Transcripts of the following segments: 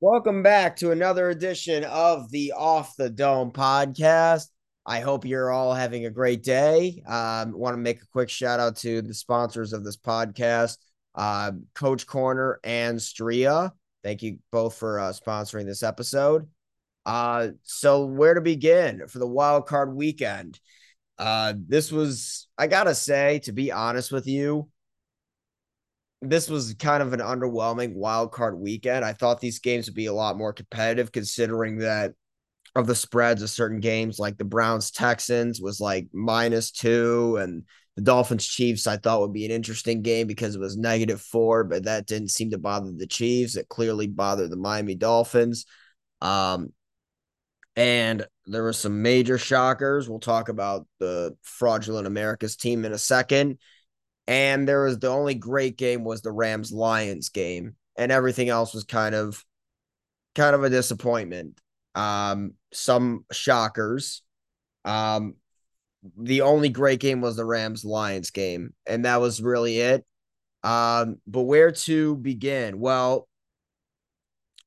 Welcome back to another edition of the Off the Dome podcast. I hope you're all having a great day. Um, want to make a quick shout out to the sponsors of this podcast, uh, Coach Corner and Stria. Thank you both for uh, sponsoring this episode. Uh, so where to begin for the wild card weekend? Uh, this was, I gotta say, to be honest with you, this was kind of an underwhelming wild card weekend. I thought these games would be a lot more competitive, considering that of the spreads of certain games, like the Browns Texans was like minus two, and the Dolphins Chiefs I thought would be an interesting game because it was negative four, but that didn't seem to bother the Chiefs. It clearly bothered the Miami Dolphins. Um, and there were some major shockers. We'll talk about the fraudulent America's team in a second. And there was the only great game was the Rams Lions game, and everything else was kind of kind of a disappointment. Um, some shockers. Um, the only great game was the Rams Lions game, and that was really it. Um, but where to begin? Well,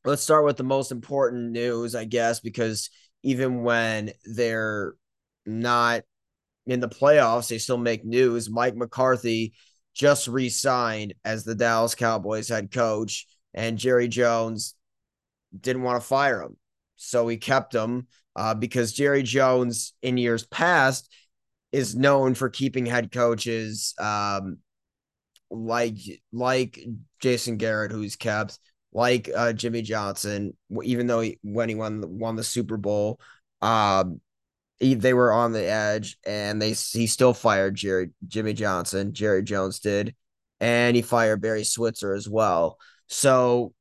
let's start with the most important news, I guess, because even when they're not in the playoffs, they still make news. Mike McCarthy just re signed as the Dallas Cowboys head coach, and Jerry Jones didn't want to fire him. So he kept him uh, because Jerry Jones, in years past, is known for keeping head coaches um, like like Jason Garrett, who's kept, like uh, Jimmy Johnson, even though he, when he won won the Super Bowl, um, he, they were on the edge, and they he still fired Jerry Jimmy Johnson. Jerry Jones did, and he fired Barry Switzer as well. So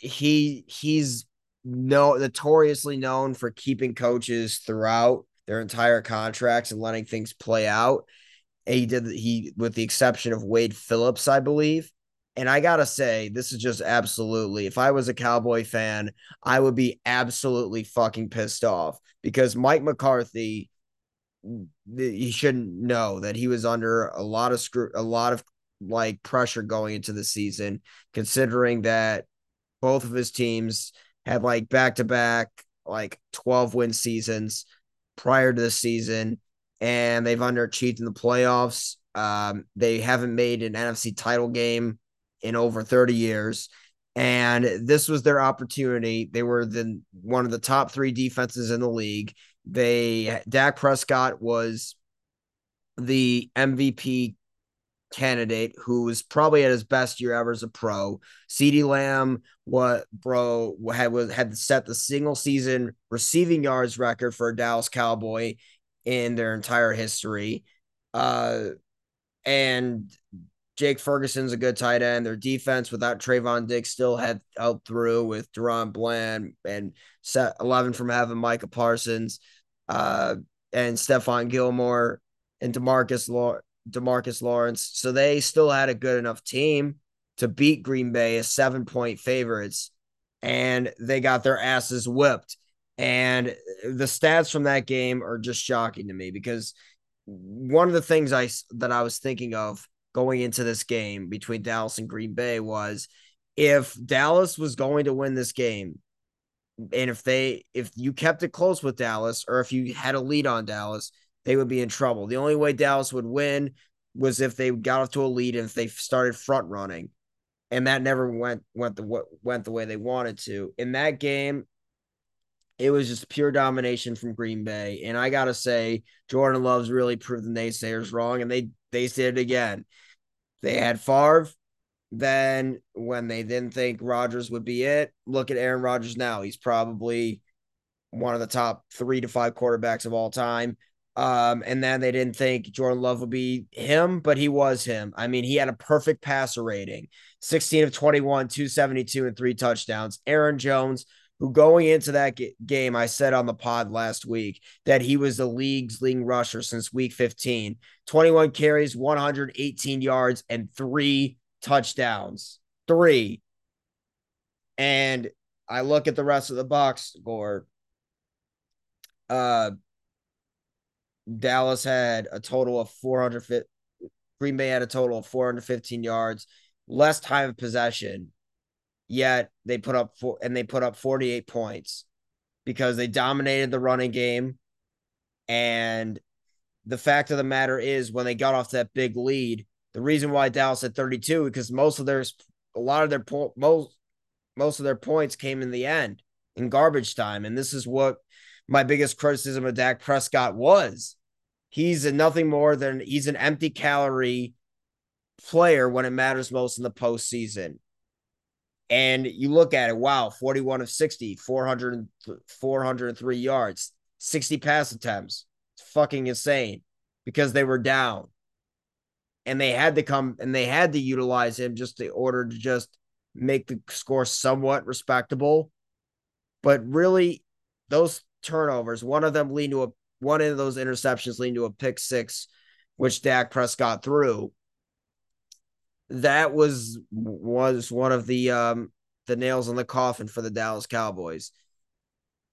he he's no notoriously known for keeping coaches throughout their entire contracts and letting things play out. He did he with the exception of Wade Phillips, I believe. And I gotta say, this is just absolutely. If I was a Cowboy fan, I would be absolutely fucking pissed off because Mike McCarthy, he shouldn't know that he was under a lot of screw, a lot of like pressure going into the season, considering that both of his teams had like back to back like 12 win seasons prior to the season, and they've underachieved in the playoffs. Um, they haven't made an NFC title game in over 30 years. And this was their opportunity. They were the one of the top three defenses in the league. They Dak Prescott was the MVP candidate who was probably at his best year ever as a pro. CeeDee Lamb, what bro had was had set the single season receiving yards record for a Dallas Cowboy in their entire history. Uh, and Jake Ferguson's a good tight end. Their defense without Trevon Diggs still had helped through with DaRon Bland and set 11 from having Micah Parsons uh, and Stephon Gilmore and Demarcus Law- Demarcus Lawrence. So they still had a good enough team to beat Green Bay as seven point favorites, and they got their asses whipped. And the stats from that game are just shocking to me because one of the things I that I was thinking of going into this game between Dallas and Green Bay was if Dallas was going to win this game, and if they if you kept it close with Dallas or if you had a lead on Dallas, they would be in trouble. The only way Dallas would win was if they got off to a lead and if they started front running. And that never went went the went the way they wanted to. In that game, it was just pure domination from Green Bay. And I gotta say, Jordan Love's really proved the naysayers wrong, and they they did it again. They had Favre. Then when they didn't think Rodgers would be it, look at Aaron Rodgers now. He's probably one of the top three to five quarterbacks of all time. Um, and then they didn't think Jordan Love would be him, but he was him. I mean, he had a perfect passer rating 16 of 21, 272, and three touchdowns. Aaron Jones, who going into that game, I said on the pod last week that he was the league's leading rusher since week 15. 21 carries, 118 yards, and three touchdowns. Three. And I look at the rest of the box score. Uh, Dallas had a total of 400 Green Bay had a total of 415 yards, less time of possession yet they put up four and they put up 48 points because they dominated the running game. And the fact of the matter is, when they got off that big lead, the reason why Dallas had 32 because most of their a lot of their most most of their points came in the end in garbage time, and this is what my biggest criticism of Dak Prescott was. He's a nothing more than he's an empty calorie player when it matters most in the postseason. And you look at it, wow, 41 of 60, 400, 403 yards, 60 pass attempts. It's fucking insane because they were down. And they had to come and they had to utilize him just in order to just make the score somewhat respectable. But really, those turnovers, one of them lead to a one of those interceptions lead to a pick six, which Dak Prescott threw that was was one of the um the nails in the coffin for the Dallas Cowboys.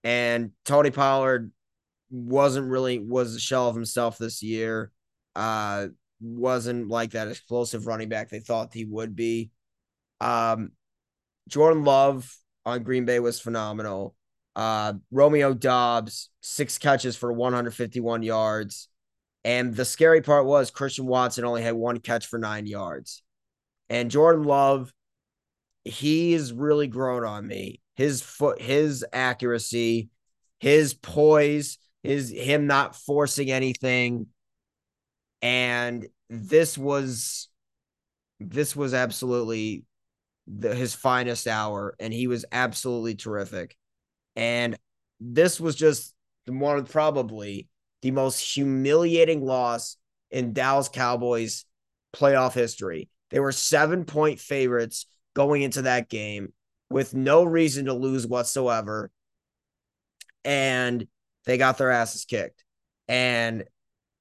And Tony Pollard wasn't really was a shell of himself this year. Uh wasn't like that explosive running back they thought he would be. Um Jordan Love on Green Bay was phenomenal. Uh Romeo Doubs, six catches for 151 yards. And the scary part was Christian Watson only had one catch for nine yards. And Jordan Love, he's really grown on me. His foot, his accuracy, his poise, his him not forcing anything. And this was this was absolutely the, his finest hour, and he was absolutely terrific. And this was just one of probably the most humiliating loss in Dallas Cowboys playoff history. They were seven point favorites going into that game with no reason to lose whatsoever. And they got their asses kicked. And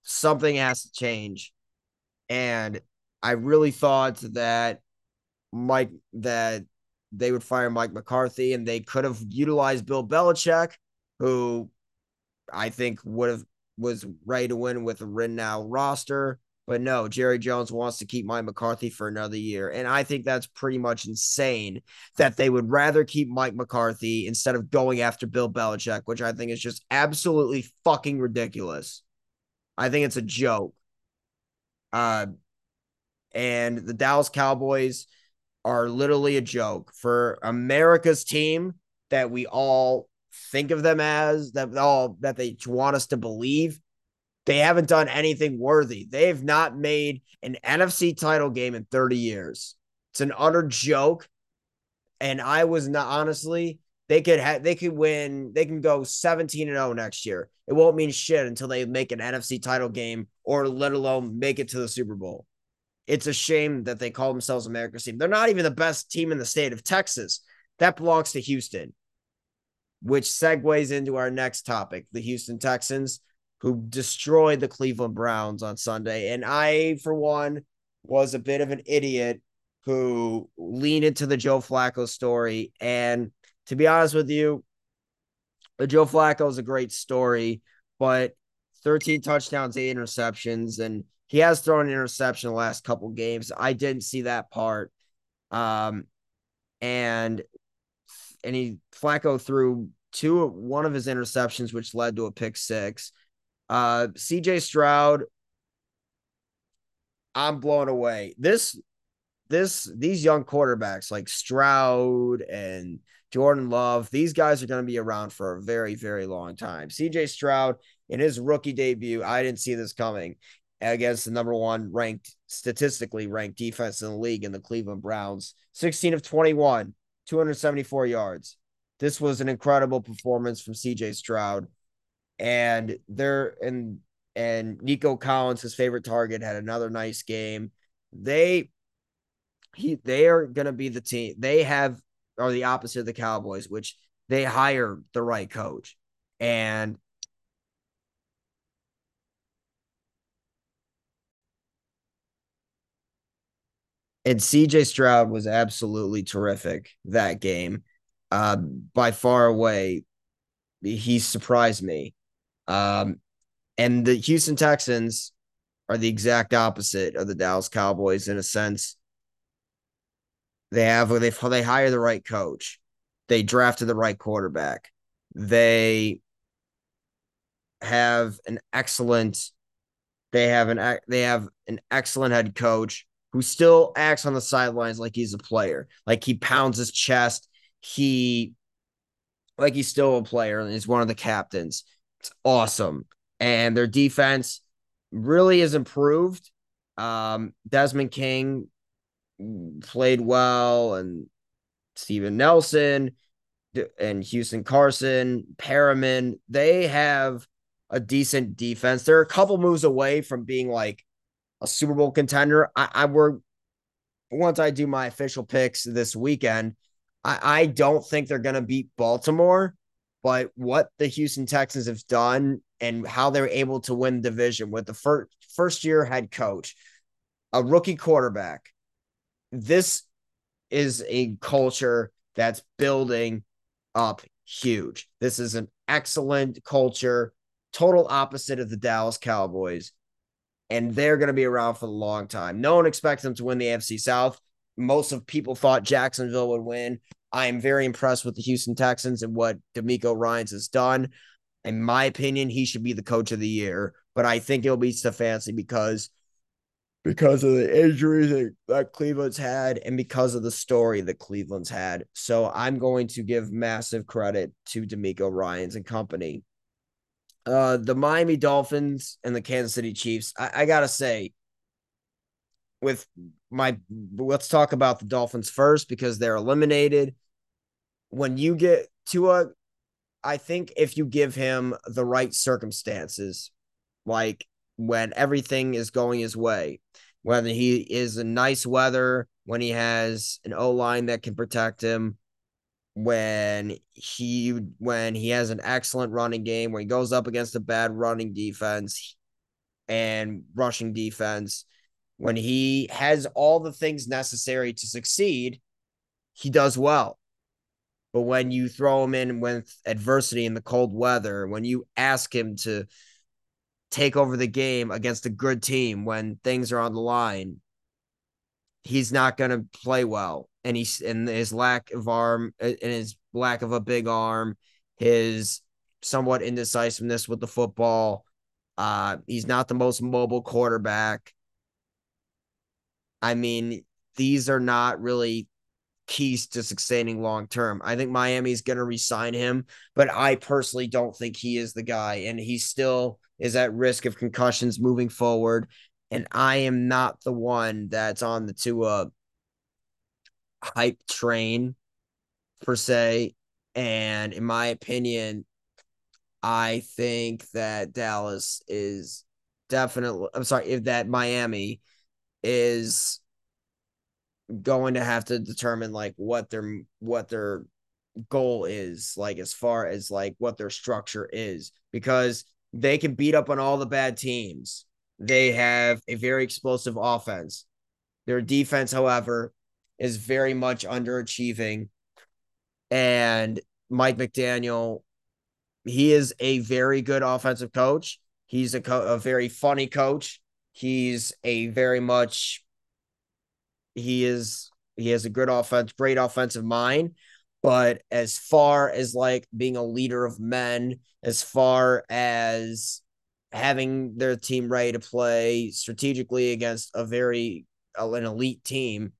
something has to change. And I really thought that Mike, that they would fire Mike McCarthy and they could have utilized Bill Belichick, who I think would have was ready to win with a win now roster. But no, Jerry Jones wants to keep Mike McCarthy for another year. And I think that's pretty much insane that they would rather keep Mike McCarthy instead of going after Bill Belichick, which I think is just absolutely fucking ridiculous. I think it's a joke. Uh, and the Dallas Cowboys are literally a joke for America's team that we all think of them as that all that they want us to believe they haven't done anything worthy. They've not made an NFC title game in 30 years. It's an utter joke. And I was not honestly, they could have they could win, they can go 17 and 0 next year. It won't mean shit until they make an NFC title game or let alone make it to the Super Bowl. It's a shame that they call themselves America's team. They're not even the best team in the state of Texas. That belongs to Houston, which segues into our next topic the Houston Texans who destroyed the Cleveland Browns on Sunday. And I, for one, was a bit of an idiot who leaned into the Joe Flacco story. And to be honest with you, the Joe Flacco is a great story, but 13 touchdowns, eight interceptions, and he has thrown an interception the last couple games. I didn't see that part. Um, and and he Flacco threw two one of his interceptions, which led to a pick six. Uh, CJ Stroud, I'm blown away. This, this, these young quarterbacks like Stroud and Jordan Love, these guys are going to be around for a very, very long time. CJ Stroud in his rookie debut, I didn't see this coming against the number one ranked, statistically ranked defense in the league in the Cleveland Browns. 16 of 21, 274 yards. This was an incredible performance from CJ Stroud and they're and and Nico Collins, his favorite target, had another nice game. They he they are gonna be the team. They have are the opposite of the Cowboys, which they hire the right coach. And and CJ Stroud was absolutely terrific that game. Uh, by far away, he surprised me. Um, and the Houston Texans are the exact opposite of the Dallas Cowboys in a sense. They have they they hire the right coach. They drafted the right quarterback. They have an excellent they have an they have an excellent head coach who still acts on the sidelines like he's a player. Like he pounds his chest. He like he's still a player and he's one of the captains. Awesome. And their defense really has improved. Um, Desmond King played well, and Steven Nelson and Houston Carson, Perriman, they have a decent defense. They're a couple moves away from being like a Super Bowl contender. I, I were once I do my official picks this weekend, I, I don't think they're gonna beat Baltimore, but what the Houston Texans have done and how they're able to win division with the first first year head coach, a rookie quarterback. This is a culture that's building up huge. This is an excellent culture, total opposite of the Dallas Cowboys. And they're going to be around for a long time. No one expects them to win the AFC South. Most of people thought Jacksonville would win. I am very impressed with the Houston Texans and what DeMeco Ryans has done. In my opinion, he should be the coach of the year, but I think it'll be Stefanski because because of the injuries that, that Cleveland's had and because of the story that Cleveland's had. So I'm going to give massive credit to DeMeco Ryans and company. Uh, the Miami Dolphins and the Kansas City Chiefs. I, I gotta say, with my let's talk about the Dolphins first because they're eliminated. When you get to a, I think if you give him the right circumstances, like when everything is going his way, when he is in nice weather, when he has an O line that can protect him, when he when he has an excellent running game, when he goes up against a bad running defense and rushing defense, when he has all the things necessary to succeed, he does well. But when you throw him in with adversity in the cold weather, when you ask him to take over the game against a good team when things are on the line, he's not going to play well. And he's and his lack of arm and his lack of a big arm, his somewhat indecisiveness with the football. Uh, he's not the most mobile quarterback. I mean, these are not really keys to sustaining long term. I think Miami's going to resign him, but I personally don't think he is the guy. And he still is at risk of concussions moving forward. And I am not the one that's on the Tua hype train per se. And in my opinion, I think that Dallas is definitely, I'm sorry, if that Miami is going to have to determine like what their what their goal is like as far as like what their structure is because they can beat up on all the bad teams. They have a very explosive offense. Their defense, however, is very much underachieving. And Mike McDaniel, he is a very good offensive coach. He's a, co- a very funny coach. He's a very much, he is, he has a good offense, great offensive mind. But as far as like being a leader of men, as far as having their team ready to play strategically against a very uh, an elite team,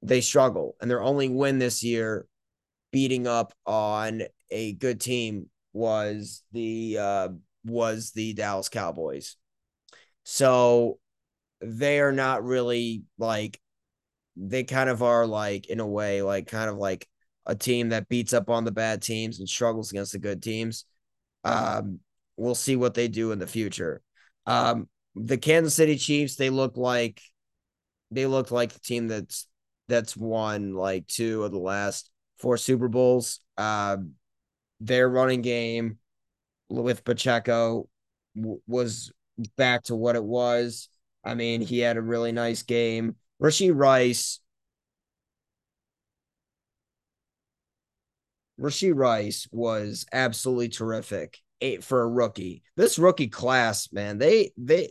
they struggle. And their only win this year, beating up on a good team, was the uh, was the Dallas Cowboys. So they are not really like they kind of are like in a way like kind of like a team that beats up on the bad teams and struggles against the good teams. Um, we'll see what they do in the future. Um, the Kansas City Chiefs, they look like they look like the team that's that's won like two of the last four Super Bowls. Uh, their running game with Pacheco w- was back to what it was. I mean, he had a really nice game. Rashee Rice Rashee Rice was absolutely terrific eight for a rookie. This rookie class, man, they they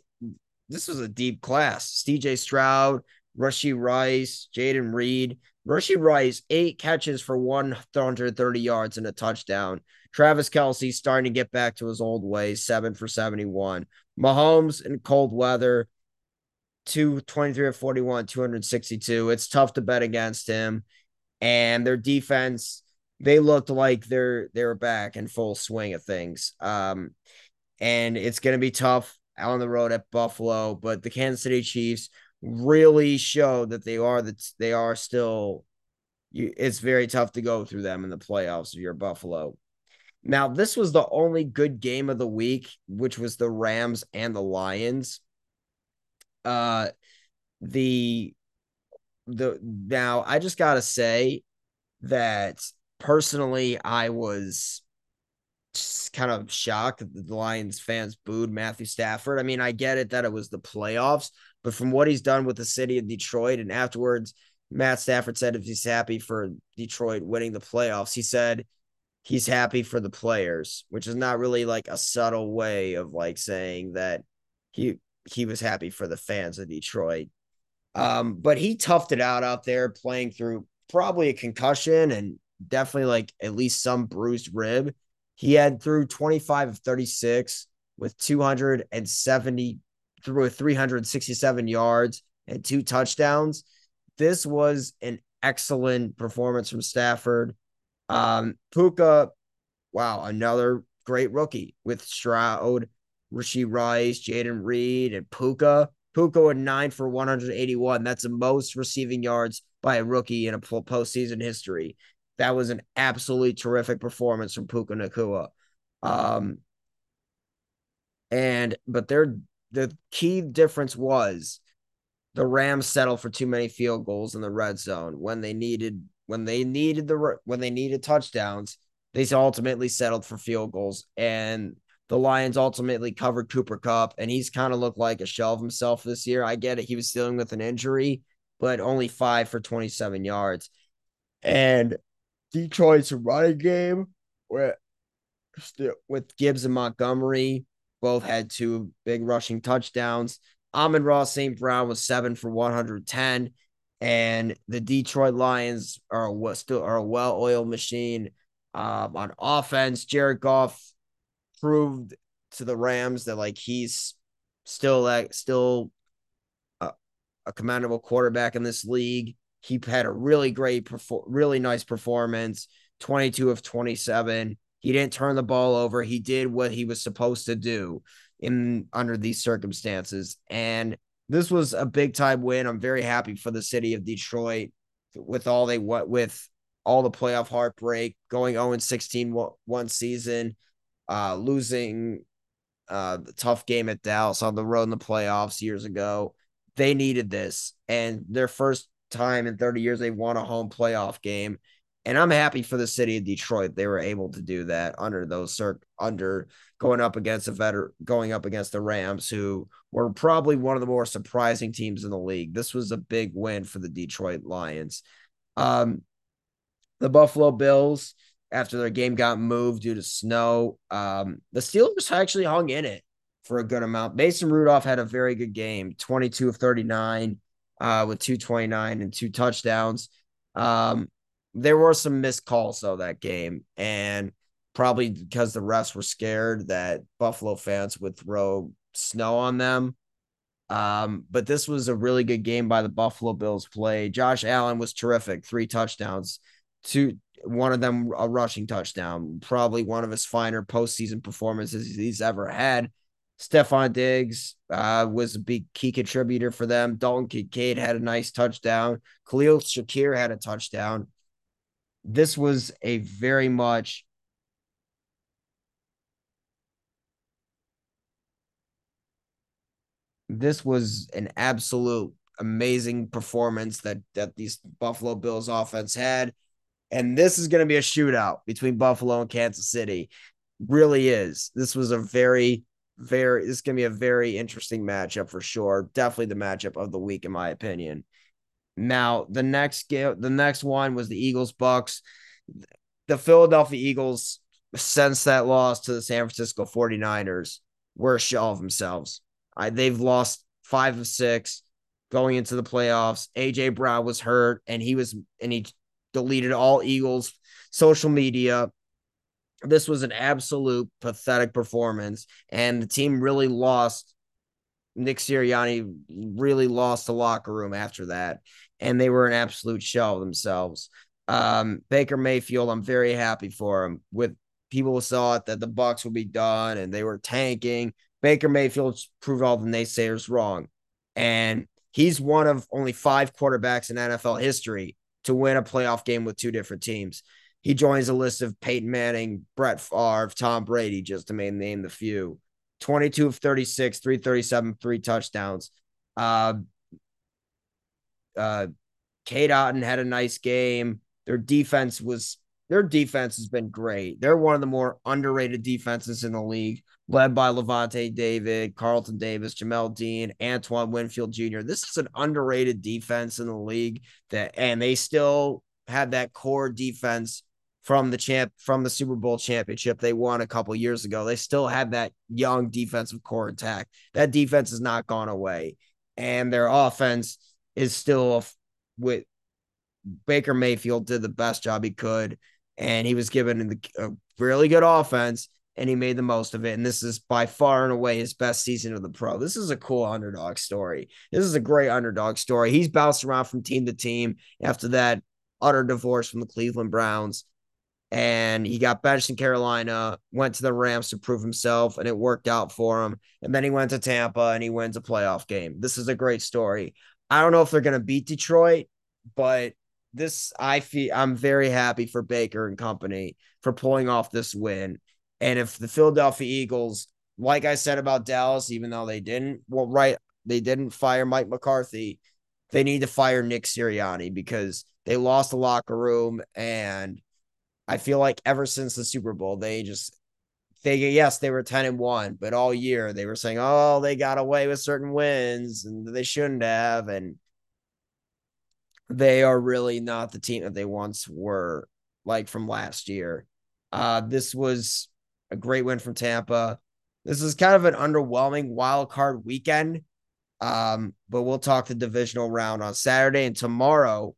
this was a deep class. CJ Stroud, Rashee Rice, Jayden Reed. Rashee Rice, eight catches for 130 yards and a touchdown. Travis Kelce starting to get back to his old ways, seven for 71. Mahomes in cold weather, 223 of 41, 262. It's tough to bet against him. And their defense, they looked like they're they're back in full swing of things. Um, and it's gonna be tough on the road at Buffalo, but the Kansas City Chiefs really show that they are that they are still you, it's very tough to go through them in the playoffs if you're Buffalo. Now, this was the only good game of the week, which was the Rams and the Lions. Uh the the now I just gotta say that personally I was kind of shocked that the Lions fans booed Matthew Stafford. I mean, I get it that it was the playoffs, but from what he's done with the city of Detroit and afterwards, Matt Stafford said if he's happy for Detroit winning the playoffs, he said he's happy for the players, which is not really like a subtle way of like saying that he he was happy for the fans of Detroit. Um, but he toughed it out out there playing through probably a concussion and definitely like at least some bruised rib. He had through 25 of 36 with 270 through 367 yards and two touchdowns. This was an excellent performance from Stafford. Um, Puka, wow, another great rookie with Stroud, Rashee Rice, Jayden Reed, and Puka. Puka with nine for 181. That's the most receiving yards by a rookie in a postseason history. That was an absolutely terrific performance from Puka Nacua. Um, and but their the key difference was the Rams settled for too many field goals in the red zone when they needed when they needed the when they needed touchdowns. They ultimately settled for field goals, and the Lions ultimately covered Cooper Kupp, and he's kind of looked like a shell of himself this year. I get it; he was dealing with an injury, but only five for twenty-seven yards. And Detroit's running game with with Gibbs and Montgomery both had two big rushing touchdowns. Amon-Ra St. Brown was seven for 110. And the Detroit Lions are a, still are a well-oiled machine. Um, on offense, Jared Goff proved to the Rams that like he's still like still a, a commendable quarterback in this league. He had a really great, perfor- really nice performance. 22 of 27. He didn't turn the ball over. He did what he was supposed to do in under these circumstances. And this was a big time win. I'm very happy for the city of Detroit with all they what with all the playoff heartbreak, going 0 16 one season, uh, losing uh, the tough game at Dallas on the road in the playoffs years ago. They needed this, and their first time in 30 years they won a home playoff game and I'm happy for the city of Detroit. They were able to do that under those circ under going up against a veteran, going up against the Rams, who were probably one of the more surprising teams in the league. This was a big win for the Detroit Lions. Um, the Buffalo Bills, after their game got moved due to snow, um, the Steelers actually hung in it for a good amount. Mason Rudolph had a very good game, 22 of 39, uh, with 229 and two touchdowns. Um, there were some missed calls though that game, and probably because the refs were scared that Buffalo fans would throw snow on them. Um, but this was a really good game by the Buffalo Bills play. Josh Allen was terrific, three touchdowns, two one of them a rushing touchdown, probably one of his finer postseason performances he's ever had. Stefon Diggs uh, was a big key contributor for them. Dalton Kincaid had a nice touchdown. Khalil Shakir had a touchdown this was a very much this was an absolute amazing performance that that these Buffalo Bills offense had. And this is going to be a shootout between Buffalo and Kansas City. Really is. This was a very, very, this is going to be a very interesting matchup for sure. Definitely the matchup of the week, in my opinion. Now, the next game, the next one was the Eagles Bucs. The Philadelphia Eagles, since that loss to the San Francisco 49ers, were a shell of themselves. I, they've lost five of six. going into the playoffs. AJ Brown was hurt and he was and he deleted all Eagles social media. This was an absolute pathetic performance and the team really lost Nick Sirianni really lost the locker room after that and they were an absolute shell of themselves. Um, Baker Mayfield, I'm very happy for him. With people saw it that the Bucs would be done and they were tanking. Baker Mayfield proved all the naysayers wrong. And he's one of only five quarterbacks in NFL history to win a playoff game with two different teams. He joins a list of Peyton Manning, Brett Favre, Tom Brady, just to name the few. 22 of 36, 337, three touchdowns. Uh, uh, Cade Otton had a nice game. Their defense was their defense has been great. They're one of the more underrated defenses in the league, led by Lavonte David, Carlton Davis, Jamel Dean, Antoine Winfield Jr. This is an underrated defense in the league that and they still have that core defense from the champ from the Super Bowl championship they won a couple years ago. They still have that young defensive core attack. That defense has not gone away. And their offense is still with Baker Mayfield did the best job he could, and he was given a really good offense, and he made the most of it. And this is by far and away his best season of the pro. This is a cool underdog story. This is a great underdog story. He's bounced around from team to team after that utter divorce from the Cleveland Browns. And he got benched in Carolina, went to the Rams to prove himself, and it worked out for him. And then he went to Tampa and he wins a playoff game. This is a great story. I don't know if they're going to beat Detroit, but this I feel I'm very happy for Baker and company for pulling off this win. And if the Philadelphia Eagles, like I said about Dallas, even though they didn't, well, right, they didn't fire Mike McCarthy, they need to fire Nick Sirianni because they lost the locker room. And I feel like ever since the Super Bowl, they just they yes they were 10 and 1 but all year they were saying oh they got away with certain wins and they shouldn't have and they are really not the team that they once were like from last year uh this was a great win from Tampa this is kind of an underwhelming wild card weekend um but we'll talk the divisional round on Saturday and tomorrow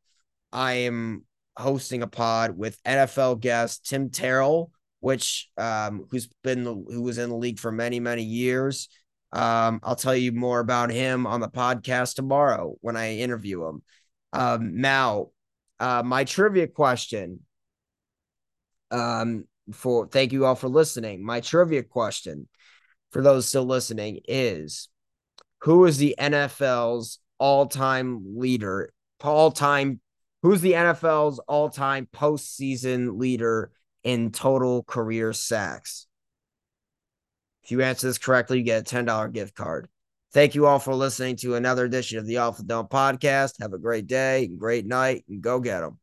I am hosting a pod with NFL guest Tim Terrell which um, who's been who was in the league for many many years. Um, I'll tell you more about him on the podcast tomorrow when I interview him. Um, now, uh, my trivia question. Um, for thank you all for listening. My trivia question for those still listening is who is the NFL's all-time leader, all-time who's the NFL's all-time postseason leader in total career sacks. If you answer this correctly, you get a $10 gift card. Thank you all for listening to another edition of the Off the Dome podcast. Have a great day, great night, and go get them.